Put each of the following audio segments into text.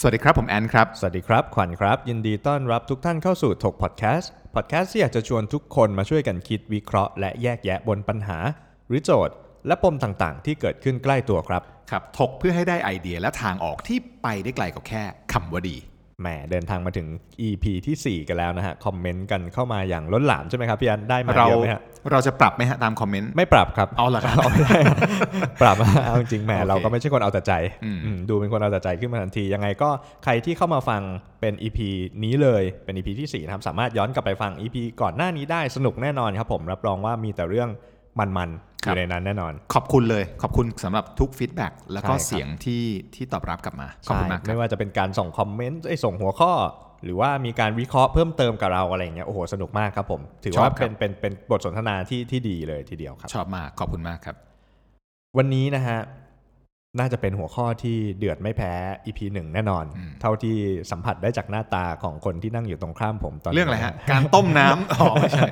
สวัสดีครับ ผมแอนครับ สวัสดีครับ ขวัญครับ ยินดีต้อนรับทุกท่านเข้าสู่ถกพอดแคสต์พอดแคสต์ที่อยากจะชวนทุกคนมาช่วยกันคิดวิเคราะห์และแยกแยะบนปัญหา หรือโจทย์ และปมต่างๆ ที่เกิดขึ้นใกล้ตัวครับ ครับ ถกเพื่อให้ได้ไอเดียและทางออกที่ไปได้ไกลกว่าแค่คำว่าดี แหมเดินทางมาถึง EP ที่ 4 กันแล้วนะฮะ คอมเมนต์กันเข้ามาอย่างล้นหลามใช่ไหมครับพี่อันได้มาเราเยอะไหมฮะเราจะปรับไหมฮะตามคอมเมนต์ไม่ปรับครับเอาเหรอครับไม่ได้ครับปรับเอาจริงๆแหมโอเคเราก็ไม่ใช่คนเอาแต่ใจอืมอืมดูเป็นคนเอาแต่ใจขึ้นมาทันที ยังไงก็ใครที่เข้ามาฟังเป็น EP นี้เลยเป็น EP ที่4นะครับสามารถย้อนกลับไปฟัง EP ก่อนหน้านี้ได้สนุกแน่นอนครับผมรับรองว่ามีแต่เรื่อง มันๆอยู่ในนั้นแน่นอน ขอบคุณเลย ขอบคุณสำหรับทุก feedback แล้วก็ใช่ครับเสียงที่ที่ตอบรับกลับมาขอบคุณมากครับ ใช่ ไม่ว่าจะเป็นการส่ง comment เอ้ยส่งหัวข้อ หรือว่ามีการวิเคราะห์เพิ่มเติมกับเราอะไรอย่างเงี้ยโอ้โหสนุกมากครับผม ถือว่าชอบครับเป็นเป็นเป็นบทสนทนาที่ที่ดีเลยทีเดียวครับ ชอบมากขอบคุณมากครับ วันนี้นะฮะ น่าจะเป็นหัวข้อที่เดือดไม่แพ้ EP หนึ่งแน่นอนอืมเท่าที่สัมผัสได้จากหน้าตาของคนที่นั่งอยู่ตรงข้ามผมตอนนี้เรื่องอะไรฮะ การต้มน้ำอ๋อไม่ใช่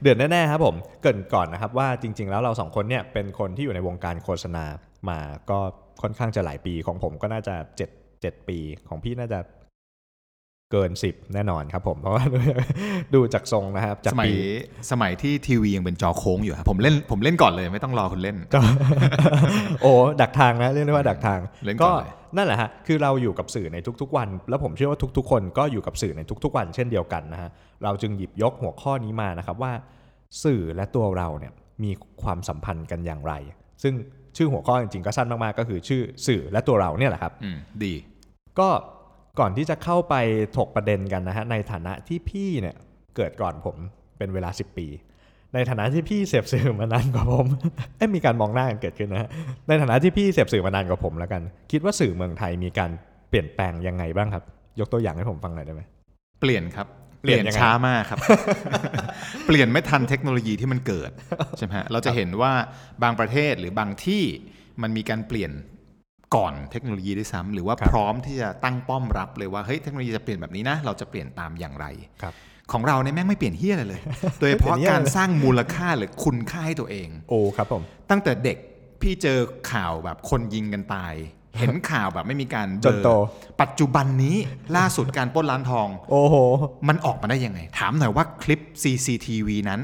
เดือดแน่ๆครับผมเกรินก่อนนะครับว่าจริง ๆ แล้วเราสองคนเนี่ยเป็นคนที่อยู่ในวงการโฆษณามาก็ค่อนข้างจะหลายปีของผมก็น่าจะเจ็ดเจ็ดปีของพี่น่าจะ เกินสิบแน่นอนครับผม เพราะว่าดูจากทรงนะครับจากสมัยปีสมัยที่ทีวียังเป็นจอโค้งอยู่ครับผมเล่นผมเล่นก่อนเลยไม่ต้องรอคุณเล่น โอ้ดักทางนะเรียกได้ว่าดักทางเล่นก่ก็อนเลยนั่นแหละฮะคือเราอยู่กับสื่อในทุกๆวัน แล้วผมเชื่อว่าทุก ๆ คนก็อยู่กับสื่อในทุก ๆ วันเช่นเดียวกันนะฮะเราจึงหยิบยกหัวข้อนี้มานะครับว่า สื่อและตัวเราเนี่ยมีความสัมพันธ์กันอย่างไร ซึ่งชื่อหัวข้อจริงๆก็สั้นมากๆก็คือชื่อสื่อและตัวเราเนี่ยแหละครับอืมดี ก็ ก่อนที่จะเข้าไปถกประเด็นกันนะฮะในฐานะที่พี่เนี่ยเกิดก่อนผมเป็นเวลา 10 ปี ในฐานะที่พี่เสพสื่อมานานกว่าผมเอ้ยมีการมองหน้ากันเกิดขึ้นนะฮะในฐานะที่พี่เสพสื่อมานานกว่าผมแล้วกัน คิดว่าสื่อเมืองไทยมีการเปลี่ยนแปลงยังไงบ้างครับ ยกตัวอย่างให้ผมฟังหน่อยได้ไหมเปลี่ยนครับเปลี่ยนยังไงช้ามากครับ เปลี่ยนไม่ทันเทคโนโลยีที่มันเกิดใช่ไหมฮะ เราจะเห็นว่าบางประเทศหรือบางที่มันมีการเปลี่ยน ก่อนเทคโนโลยีด้วยซ้ำหรือว่าครับพร้อมที่จะตั้งป้อมรับเลยว่าเฮ้ยเทคโนโลยีจะเปลี่ยนแบบนี้นะ เราจะเปลี่ยนตามอย่างไรครับของเราเนี่ยแม่งไม่เปลี่ยนเฮียอะไรเลย โดยเฉพาะไม่เปลี่ยนเหี้ยการเลยสร้างมูลค่าหรือคุณค่าให้ตัวเอง โอ้ครับผม ตั้งแต่เด็กพี่เจอข่าวแบบคนยิงกันตาย เห็นข่าวแบบไม่มีการเบจลนอโต ปัจจุบันนี้ล่าสุดการปล้นร้านทอง โอ้โห มันออกมาได้ยังไง ถามหน่อยว่าคลิป CCTV นั้น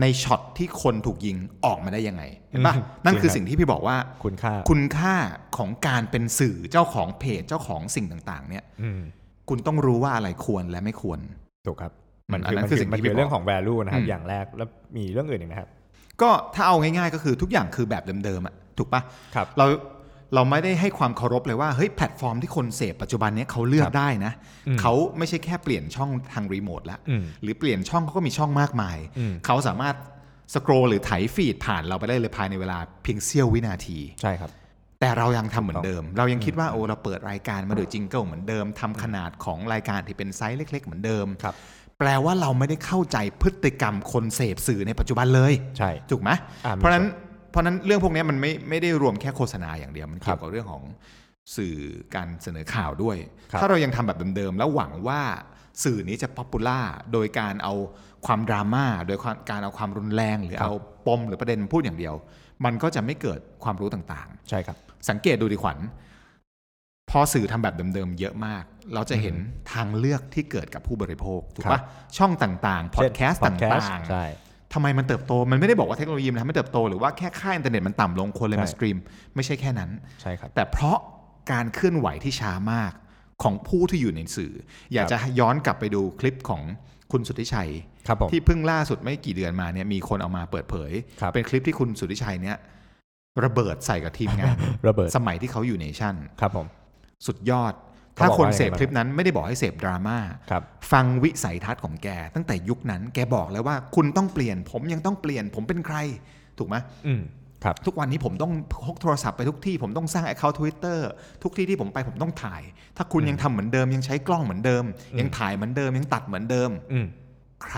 ในช็อตที่คนถูกยิงออกมาได้ยังไงเห็นปะอืมนั่นคือจริงครับสิ่งที่พี่บอกว่า คุณค่าคุณค่าของการเป็นสื่อเจ้าของเพจเจ้าของสิ่งต่าง ๆ เนี่ยอืมคุณต้องรู้ว่าอะไรควรและไม่ควรถูกครับอืมมันอันคือนั้นมันคือคือสิ่งมันที่คือพี่เรื่องบอกของ value นะครับอืมอย่างแรกแล้วมีเรื่องอื่นอีกนะครับ ก็ถ้าเอาง่ายๆ ก็คือทุกอย่างคือแบบเดิมๆอะถูกปะครับ เรา เราไม่ได้ให้ความเคารพเลยว่าเฮ้ยแพลตฟอร์มที่คนเสพปัจจุบันเนี้ยเขาเลือกได้นะอืมเขาไม่ใช่แค่เปลี่ยนช่องทางรีโมทแล้วอืมหรือเปลี่ยนช่องเขาก็มีช่องมากมายอืมเขาสามารถscroll หรือไถ feed ผ่านเราไปได้เลยภายในเวลาเพียงเสี้ยววินาทีใช่ครับ แต่เรายังทำเหมือนเดิม เรายังคิดว่าโอ้เราเปิดรายการมาโดย jingle เหมือนเดิมทำขนาดของรายการที่เป็นไซส์เล็ก ๆ เหมือนเดิมครับแปลว่าเราไม่ได้เข้าใจพฤติกรรมคนเสพสื่อในปัจจุบันเลย ใช่ ถูกไหมอ่ามีเพราะฉะนั้น เพราะฉะนั้นเรื่องพวกนี้มันไม่ไม่ได้รวมแค่โฆษณาอย่างเดียวครับ มันครัเกี่บยวกับเรื่องของสื่อการเสนอข่าวด้วยครับถ้าเรายังทำแบบเดิมๆ แล้วหวังว่าสื่อนี้จะ popular โดยการเอาความดราม่าโดยความการเอาความรุนแรงหรือเอาปมหรือประเด็นมาพูดอย่างเดียว มันก็จะไม่เกิดความรู้ต่างใช่ครับๆสังเกตดูดิขวัญ พอสื่อทำแบบเดิมๆ เยอะมาก เราจะเห็นทางเลือกที่เกิดกับผู้บริโภค ถูกปะครัปะบช่องต่างๆ พอดแคสต์เช่นต่างๆใช่ ทำไมมันเติบโต มันไม่ได้บอกว่าเทคโนโลยีมันทำให้เติบโต หรือว่าแค่ค่าอินเทอร์เน็ตมันต่ำลงคนเลยมาใช่ stream ไม่ใช่แค่นั้น ใช่ครับ แต่เพราะการเคลื่อนไหวที่ช้ามากของผู้ที่อยู่ในสื่อ อยากจะย้อนกลับไปดูคลิปของคุณสุทธิชัยครับผมที่เพิ่งล่าสุดไม่กี่เดือนมาเนี่ยมีคนเอามาเปิดเผยครับเป็นคลิปที่คุณสุทธิชัยเนี่ยระเบิดใส่กับทีมงานระเบิดสมัยที่เขาอยู่เนชั่นครับผมสุดยอดเขา ถ้าบอกคนว่ายังไงเสพบ้างคลิปนั้นไม่ได้บอกให้เสพดราม่าครับฟังวิสัยทัศน์ของแก ตั้งแต่ยุคนั้น แกบอกแล้วว่าคุณต้องเปลี่ยน ผมยังต้องเปลี่ยน ผมเป็นใคร ถูกไหมอืมครับทุกวันนี้ผมต้องพกโทรศัพท์ไปทุกที่ ผมต้องสร้าง Account Twitter ทุกที่ที่ผมไปผมต้องถ่าย ถ้าคุณยังทำเหมือนเดิมยังใช้กล้องเหมือนเดิม ยังถ่ายเหมือนเดิมยังตัดเหมือนเดิมอืมใคร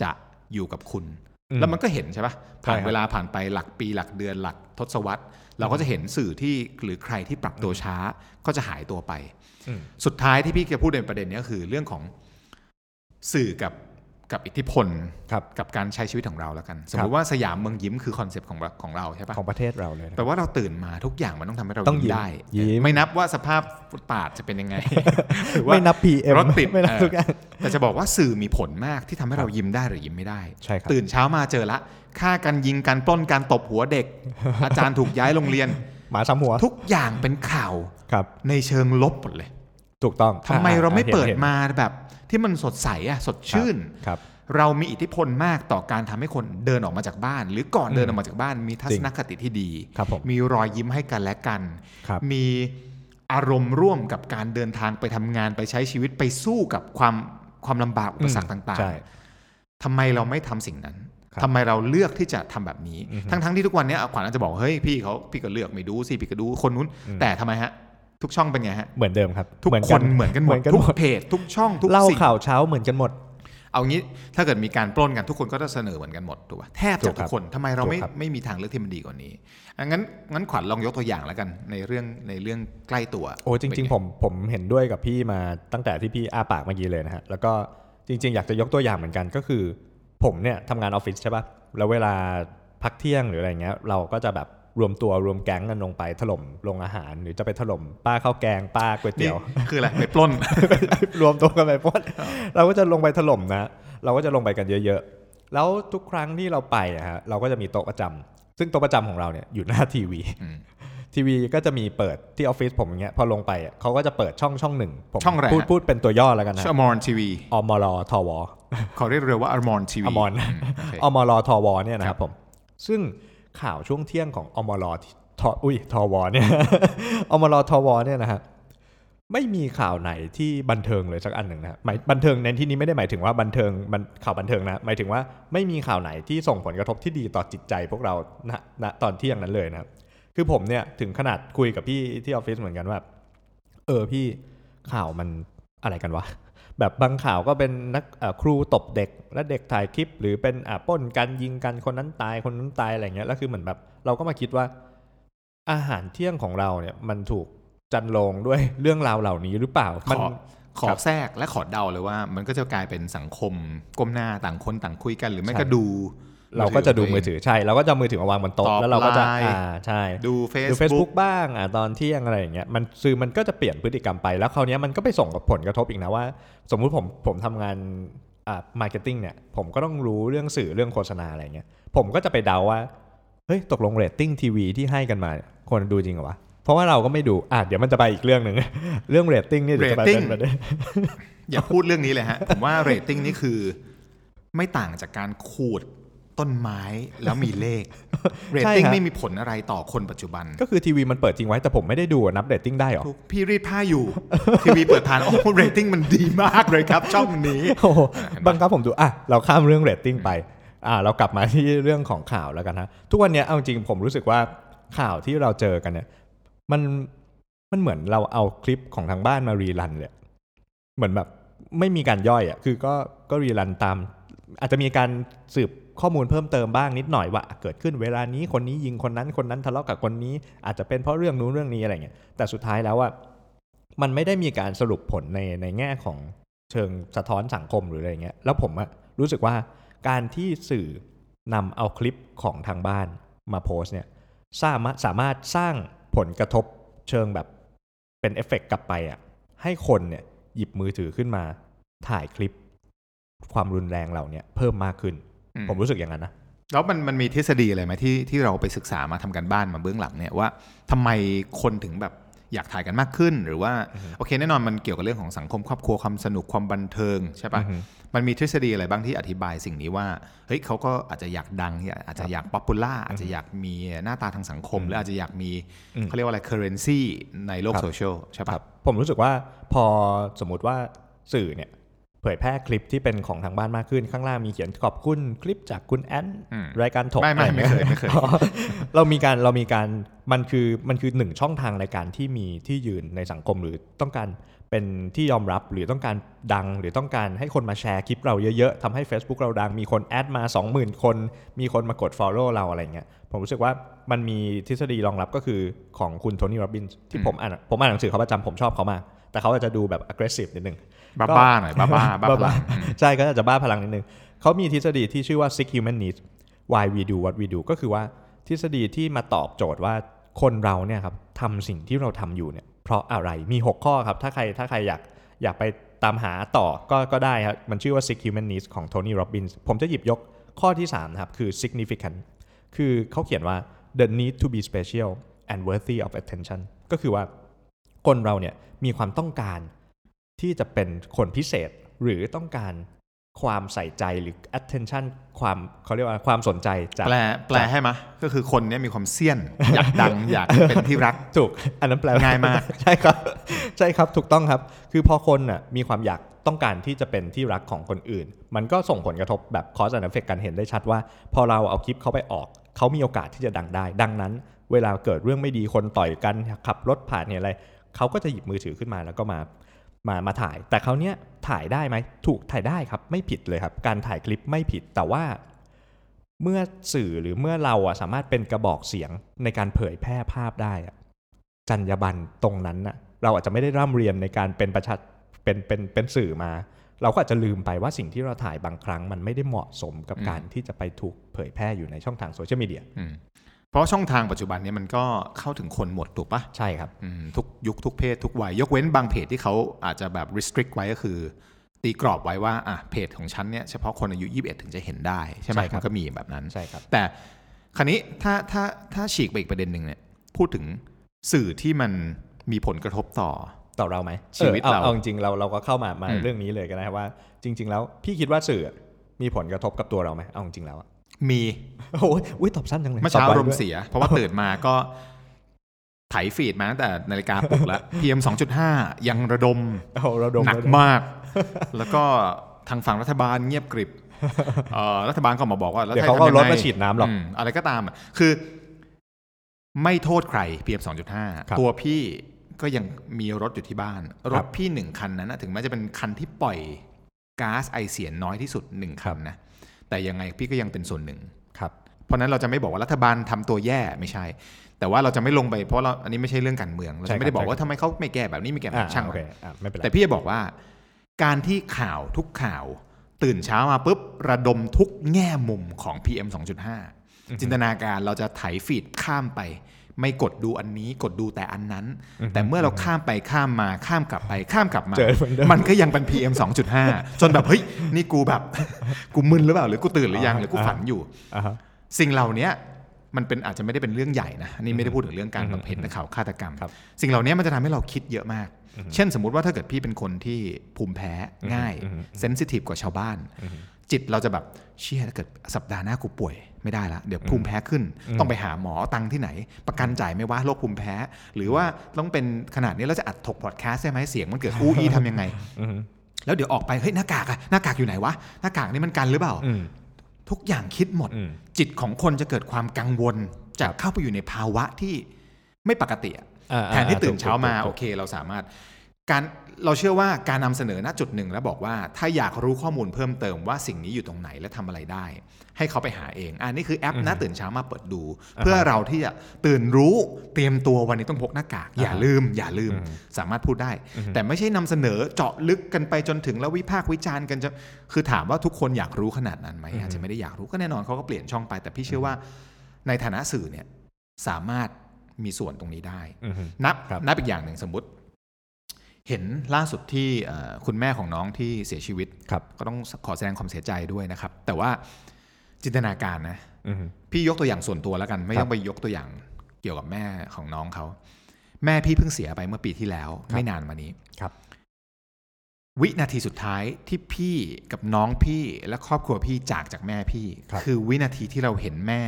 จะอยู่กับคุณอืมแล้วมันก็เห็นใช่ปะผ่านใช่ครับเวลาผ่านไปหลักปีหลักเดือนหลักทศวรรษ เราก็จะเห็นสื่อที่หรือใครที่ปรับตัวช้าก็จะหายตัวไปอืมสุดท้ายที่พี่จะพูดในประเด็นเนี้ยคือเรื่องของสื่อกับ กับอิทธิพลครับกับการใช้ชีวิตของเราแล้วกัน สมมติว่าสยามเมืองยิ้มคือ concept ของของเราใช่ปะของประเทศเราเลยนะแปลว่าเราตื่นมาทุกอย่างมันต้องทำให้เราต้องยิ้มยิ้มได้ยิ้มไม่นับว่าสภาพฟุตพาทจะเป็นยังไงหรือว่าไม่นับ PM รถติดไม่นับเออทุกอย่างแต่จะบอกว่าสื่อมีผลมากที่ทำให้เรายิ้มได้หรือยิ้มไม่ได้ใช่ครับตื่นเช้ามาเจอละฆ่ากันยิงกันปล้นการตบหัวเด็ก อาจารย์ถูกย้ายโรงเรียนหมาซ้ำหัวทุกอย่างเป็นข่าวครับในเชิงลบหมดเลย ถูกต้องทำไมเราไม่อ่เปิดห็นมาแบบที่มันสดใสอะสดชื่นครับเรามีอิทธิพลมากต่อการทำให้คนเดินออกมาจากบ้าน หรือก่อนอืมเดินออกมาจากบ้านมีทัศนคติที่ดีครับผมมีรอยยิ้มให้กันและกันครับมีอารมณ์ร่วมกับการเดินทางไปทำงานไปใช้ชีวิตไปสู้กับความความลำบากอุปสรรคต่างใช่ๆทำไมเราไม่ทำสิ่งนั้นครับทำไมเราเลือกที่จะทำแบบนี้อือฮึทั้งๆที่ทุกวันเนี้ยขวัญอาจจะบอกเฮ้ยพี่เขาพี่ก็เลือกไม่ดูสิพี่ก็ดูคนนู้นอืมแต่ทำไมฮะ ทุกช่องเป็นไงฮะเหมือนเดิมครับทุกเหมือนคกันเหมือนกันหมดเหมือนกันทุกหมดเพจทุกช่องทุกเล่าสิ่งข่าวเช้าเหมือนกันหมด เอางี้ถ้าเกิดมีการปล้นกันทุกคนก็จะเสนอเหมือนกันหมดถูกป่ะแทบถูจะกคทุรับกคนทำไมเราไม่ถูกครับไม่มีทางเลือกที่มันดีกว่านี้อะงั้นงั้นขวัญลองยกตัวอย่างแล้วกันในเรื่องในเรื่องใกล้ตัว โอ้จริง ๆ ผมผมเห็นด้วยกับพี่มาตั้งแต่ที่พี่อ้าปากเมื่อกี้เลยนะฮะแล้วก็จริง ๆ อยากจะยกตัวอย่างเหมือนกันก็คือ ผมเนี่ยทำงานออฟฟิศใช่ปะแล้วเวลาพักเที่ยงหรืออะไรเงี้ยเราก็จะแบบ รวมตัวรวมแก๊งกันลงไปถล่มโรงอาหาร หรือจะไปถล่มป้าข้าวแกงป้าก๋วยเตี๋ยวนี่คืออะไรไปปล้น รวมตัวกันไปปล้น เราก็จะลงไปถล่มนะ เราก็จะลงไปกันเยอะๆ แล้วทุกครั้งที่เราไปอะฮะเราก็จะมีโต๊ะประจำซึ่งโต๊ะประจำของเราเนี่ยอยู่หน้าทีวีอืมทีวีก็จะมีเปิดที่ออฟฟิศผมอย่างเงี้ยพอลงไปอะเขาก็จะเปิดช่องช่องหนึ่งผมช่องอะไรพูดฮะพูดเป็นตัวย่อแล้วกันนะชื่ออมรทีวีอมรทวเขาเรียกเร็วว่าอมรทีวีอมรอมรทวเนี่ยนะครับผม ซึ่ง ข่าวช่วงเที่ยงของอมรทอุ้ยทอวเนี่ยอมรทอวเนี่ยนะฮะไม่มีข่าวไหนที่บันเทิงเลยสักอันหนึ่งนะหมายบันเทิงในที่นี้ไม่ได้หมายถึงว่าบันเทิงมันข่าวบันเทิงนะหมายถึงว่าไม่มีข่าวไหนที่ส่งผลกระทบที่ดีต่อจิตใจพวกเราณณตอนเที่ยงนั้นเลยนะคือผมเนี่ยถึงขนาดคุยกับพี่ที่ออฟฟิศเหมือนกันว่า เออพี่ข่าวมันอะไรกันวะ แบบบางข่าวก็เป็นนักเอ่อครูตบเด็ก และเด็กถ่ายคลิป หรือเป็นอะปล้นกันยิงกันคนนั้นตายคนนั้นตายอะไรเงี้ยแล้วคือเหมือนแบบ เราก็มาคิดว่า อาหารเที่ยงของเราเนี่ย มันถูกจันโลงด้วยเรื่องราวเหล่านี้หรือเปล่าขมันอขอครับแทรกและขอเดาเลยว่า มันก็จะกลายเป็นสังคมก้มหน้าต่างคนต่างคุยกัน หรือไม่ใช่ก็ดู เราก็จะดูมือถือใช่เราก็จะเอามือถือมาวางบนโต๊ะตอบแล้วเราก็จะไลน์อ่าใช่ดูเฟซดูบุ๊ก Facebook บ้างอะตอนเที่ยงอะไรอย่างเงี้ยมันสื่อมันก็จะเปลี่ยนพฤติกรรมไปแล้วคราวเนี้ยมันก็ไปส่งกับผลกระทบอีกนะว่า สมมุติผมผมทำงานอ่า marketing เนี่ยผมก็ต้องรู้เรื่องสื่อเรื่องโฆษณาอะไรเงี้ยผมก็จะไปเดาว่าเฮ้ยตกลงเรตติ้งทีวีที่ให้กันมาเนี่ยคนดูจริงเหรอวะเพราะว่าเราก็ไม่ดูอะเดี๋ยวมันจะไปอีกเรื่องหนึ่งเรื่องเรตติ้งนี่เดี๋ยวจะไปเป็น rating ประเด็นอย่าพูดเรื่องนี้เลยฮะผมว่าเรตติ้งนี่คือ ไม่ต่างจากการขูด ต้นไม้แล้วมีเลขเรตติ้งใช่ฮะไม่มีผลอะไรต่อคนปัจจุบัน ก็คือทีวีมันเปิดจริงไว้แต่ผมไม่ได้ดูอะนับเรตติ้งได้เหรอถูกพี่รีดผ้าอยู่ทีวีเปิดทานโอ้เรตติ้งมันดีมากเลยครับ ช่องนี้โอ้โหเห็นปะบังคับผมดูอะเราข้ามเรื่องเรตติ้งไปอะเรากลับมาที่เรื่องของข่าวแล้วกันนะทุกวันเนี้ยเอาจริงผมรู้สึกว่าข่าวที่เราเจอกันเนี่ย มันมันเหมือนเราเอาคลิปของทางบ้านมา rerun เลยเหมือนแบบไม่มีการย่อยอะคือก็ก็ rerun ตาม อาจจะมีการสืบ ข้อมูลเพิ่มเติมบ้างนิดหน่อยว่าเกิดขึ้นเวลานี้คนนี้ยิงคนนั้นคนนั้นทะเลาะกับคนนี้ อาจจะเป็นเพราะเรื่องนู้นเรื่องนี้อะไรเงี้ยแต่สุดท้ายแล้วว่ามันไม่ได้มีการสรุปผลในในแง่ของเชิงสะท้อนสังคมหรืออะไรเงี้ยแล้วผมอะรู้สึกว่าการที่สื่อนำเอาคลิปของทางบ้านมาโพสต์เนี่ยสามารถสามารถสร้างผลกระทบเชิงแบบเป็นเอฟเฟกต์กลับไปอะให้คนเนี่ยหยิบมือถือขึ้นมาถ่ายคลิปความรุนแรงเหล่านี้เพิ่มมากขึ้น ผมรู้สึกอย่างนั้นนะแล้วมันมันมีทฤษฎีอะไรไหมที่ที่เราไปศึกษามาทำกันบ้านมาเบื้องหลังเนี่ยว่าทำไมคนถึงแบบอยากถ่ายกันมากขึ้น หรือว่าโอเคแน่นอนมันเกี่ยวกับเรื่องของสังคมครอบครัวความสนุกความบันเทิงใช่ปะอือฮึมันมีทฤษฎีอะไรบ้างที่อธิบายสิ่งนี้ว่าเฮ้ยเขาก็อาจจะอยากดัง อาจจะอยากป๊อปปูล่าอาจจะอยากมีหน้าตาทางสังคม หรืออาจจะอยากมีอืมเขาเรียกว่าอะไร currency ในโลกครับโซเชียลใช่คปะรับผมรู้สึกว่าพอสมมุติว่าสื่อเนี่ย เผยแพร่คลิปที่เป็นของทางบ้านมากขึ้นข้างล่างมีเขียนขอบคุณคลิปจากคุณแอนอืมรายการถกไม่ไม่อะรไม่เคยไม่เคยอ๋อเรามีการเรามีการมันคือมันคือหนึ่งช่องทางในการที่มีที่ยืนในสังคมหรือต้องการเป็นที่ยอมรับหรือต้องการดัง หรือต้องการให้คนมาแชร์คลิปเราเยอะๆทำให้ Facebook เราดังมีคนแอดมา 20,000 คน มีคนมากด Follow เราอะไรเงี้ยผมรู้สึกว่ามันมีทฤษฎีรองรับก็คือของคุณโทนี่โรบินส์ที่ผมอ่านผมอ่านหนังสือเขาประจำผมชอบเขามาก แต่เขาอาจจะดูแบบ aggressive นิดนึงบ้าบ้าๆหน่อยบ้าบ้าๆบ้าพลังใช่ก็อาจจะบ้าพลังนิดนึงเขามีทฤษฎีที่ชื่อว่า six human needs why we do what we do ก็คือว่าทฤษฎีที่มาตอบโจทย์ว่าคนเราเนี่ยครับทำสิ่งที่เราทำอยู่เนี่ยเพราะอะไรมี 6 ข้อครับ ถ้าใครถ้าใครอยากอยากไปตามหาต่อก็ก็ได้ครับ มันชื่อว่า six human needs ของ Tony Robbins ผมจะหยิบยกข้อที่3นะครับคือ significant คือเขาเขียนว่า the need to be special and worthy of attention ก็คือว่า คนเราเนี่ยมีความต้องการที่จะเป็นคนพิเศษหรือต้องการความใส่ใจหรือ attention ความเขาเรียกว่าความสนใจจากแปลแปลให้มะก็คือคนเนี้ยมีความเซียน อยากดัง อยากเป็นที่รักถูก อันนั้นแปลง่ายมาก ใช่ครับ ใช่ครับถูกต้องครับ คือพอคนน่ะมีความอยากต้องการที่จะเป็นที่รักของคนอื่น มันก็ส่งผลกระทบแบบ cause and effect กันเห็นได้ชัดว่า พอเราเอาคลิปเขาไปออกเขามีโอกาสที่จะดังได้ ดังนั้น เวลาเกิดเรื่องไม่ดีคนต่อยกันขับรถผ่านเนี่ยอะไร เขาก็จะหยิบมือถือขึ้นมาแล้วก็มามามาถ่าย แต่เขาวเนี้ยถ่ายได้ไหมถูกถ่ายได้ครับไม่ผิดเลยครับ การถ่ายคลิปไม่ผิดแต่ว่าเมื่อสื่อหรือเมื่อเราอะสามารถเป็นกระบอกเสียงในการเผยแพร่ภาพได้อะจรรยาบรรณตรงนั้นน่ะเราอาจจะไม่ได้ร่ำเรียนในการเป็นประชาเป็นเป็นเป็นสื่อมา เราก็อาจจะลืมไปว่าสิ่งที่เราถ่ายบางครั้ง มันไม่ได้เหมาะสมกับอืมการที่จะไปถูกเผยแพร่อยู่ในช่องทางโซเชียลมีเดียอืม เพราะช่องทางปัจจุบันเนี้มันก็เข้าถึงคนหมดถูกปะใช่ครับอืมทุกยุคทุกเพศทุกวัย ยกเว้นบางเพจที่เขาอาจจะแบบ restrict ไว้ก็คือ ตีกรอบไว้ว่าอะเพจของฉันเนี่ยเฉพาะคนอายุ 21 ถึงจะเห็นได้ ใช่ไหมใช่ครับมันก็มีแบบนั้นใช่ครับ แต่คราวนี้ถ้าถ้าถ้าฉีกไปอีกประเด็นหนึ่งเนี่ยพูดถึงสื่อที่มันมีผลกระทบต่อต่อเราไหมชีวิตออเราเอาจริงๆเราเราก็เข้ามามาอืมเรื่องนี้เลยกันนะครับว่า จริง ๆ แล้วพี่คิดว่าสื่อมีผลกระทบกับตัวเราไหมเอาจริงๆแล้วอะ มีโอ้ยอุ๊ยตอบสั้นจังเลยเมื่อเช้าตบไวอารมด้วณ์เสีย เพราะว่าตื่นมาก็ไถฟีดมาตั้งแต่นาฬิกาปลุกแล้ว PM 2.5 ยังระดมโอ้เราดมหนักแล้วมาก แล้วก็ทางฝั่งรัฐบาลเงียบกริบเอ่อรัฐบาลก็ออกมาบอกว่าแล้วเดี๋ยวเขาก็ทำงรถไงมาฉีดน้ำหรอกมอะไรก็ตามอะคือ ไม่โทษใคร PM ครับ2.5 ตัวพี่ก็ยังมีรถอยู่ที่บ้าน รถพี่หนึ่งคันนั้นนะถึงแม้จะเป็นคันที่ปล่อยก๊าซไอเสียน้อยที่สุดหนึ่งคันนะ แต่ยังไงพี่ก็ยังเป็นส่วนหนึ่งครับเพราะฉะนั้นเราจะไม่บอกว่ารัฐบาลทำตัวแย่ไม่ใช่ แต่ว่าเราจะไม่ลงไปเพราะเราอันนี้ไม่ใช่เรื่องการเมืองเราใช่จะไม่ได้ครับบอกว่าทำไมเขาไม่แก้แบบนี้ไม่แก้แบบอ่านี้ช่างโอมันเคอะไม่เป็นไรแต่พี่จะบอกว่า การที่ข่าวทุกข่าว ตื่นเช้ามาปุ๊บระดมทุกแง่มุมของ PM 2.5 จินตนาการเราจะไถฟีดข้ามไป ไม่กดดูอันนี้กดดูแต่อันนั้น แต่เมื่อเราข้ามไปข้ามมาข้ามกลับไปข้ามกลับมาเจอเหมือนเดิมมันก็ยังเป็น PM 2.5 จนแบบเฮ้ยนี่กูแบบ กูมึนหรือเปล่าหรือกูตื่นหรือยังหรือกูฝันอยู่อ่าฮะสิ่งเหล่านี้มันเป็นอาจจะไม่ได้เป็นเรื่องใหญ่นะอันนี่ไม่ได้พูดถึงเรื่องการบำเพ็ญข่าวฆาตกรรมครับสิ่งเหล่านี้มันจะทำให้เราคิดเยอะมาก เช่นสมมุติว่าถ้าเกิดพี่เป็นคนที่ภูมิแพ้ง่ายเซนซิทีฟกว่าชาวบ้าน จิตเราจะแบบเชี่ยถ้าเกิดสัปดาห์หน้ากูป่วยไม่ได้ละเดี๋ยวภูมิแพ้ขึ้น ต้องไปหาหมอเอาตังค์ที่ไหน ประกันจ่ายไหม่ว่าโรคภูมิแพ้ หรือว่าต้องเป็นขนาดนี้เราจะอัดถกพอดแคสต์ได้ไหมเสียงมันเกิดอู้อี้ทำยังไงอืมแล้วเดี๋ยวออกไปเฮ้ยหน้ากากอะหน้ากากอยู่ไหนวะหน้ากากนี่มันกันหรือเปล่าอืมทุกอย่างคิดหมดอืมจิตของคนจะเกิดความกังวลจะเข้าไปอยู่ในภาวะที่ไม่ปกติอะอ่า แทนที่ตื่นเช้ามาถูกถูโอกเค เราสามารถการเราเชื่อว่าการนำเสนอณจุดหนึ่งแล้วบอกว่า ถ้าอยากรู้ข้อมูลเพิ่มเติมว่าสิ่งนี้อยู่ตรงไหนและทำอะไรได้ ให้เขาไปหาเอง อันนี้คือแอปนะตื่นเช้ามาเปิดดู เพื่อเราที่จะตื่นรู้เตรียมตัววันนี้ต้องพกหน้ากาก อย่าลืม อย่าลืมสามารถพูดได้ แต่ไม่ใช่นำเสนอเจาะลึกกันไปจนถึงแล้ววิพากษ์วิจารณ์กันจะคือถามว่าทุกคนอยากรู้ขนาดนั้นไหมอาจจะไม่ได้อยากรู้ก็แน่นอนเขาก็เปลี่ยนช่องไป แต่พี่เชื่อว่าในฐานะสื่อเนี่ยสามารถ มีส่วนตรงนี้ได้อืมนับครับนับอีกอย่างหนึ่งสมมติ เห็นล่าสุดที่เอ่อคุณแม่ของน้องที่เสียชีวิตครับก็ต้องขอแสดงความเสียใจด้วยนะครับ แต่ว่าจินตนาการนะอืมพี่ยกตัวอย่างส่วนตัวแล้วกัน ไม่ครับต้องไปยกตัวอย่างเกี่ยวกับแม่ของน้องเขา แม่พี่เพิ่งเสียไปเมื่อปีที่แล้ว ไม่นานมานี้ครับ วินาทีสุดท้ายที่พี่กับน้องพี่และครอบครัวพี่จากจากแม่พี่ครับคือวินาทีที่เราเห็นแม่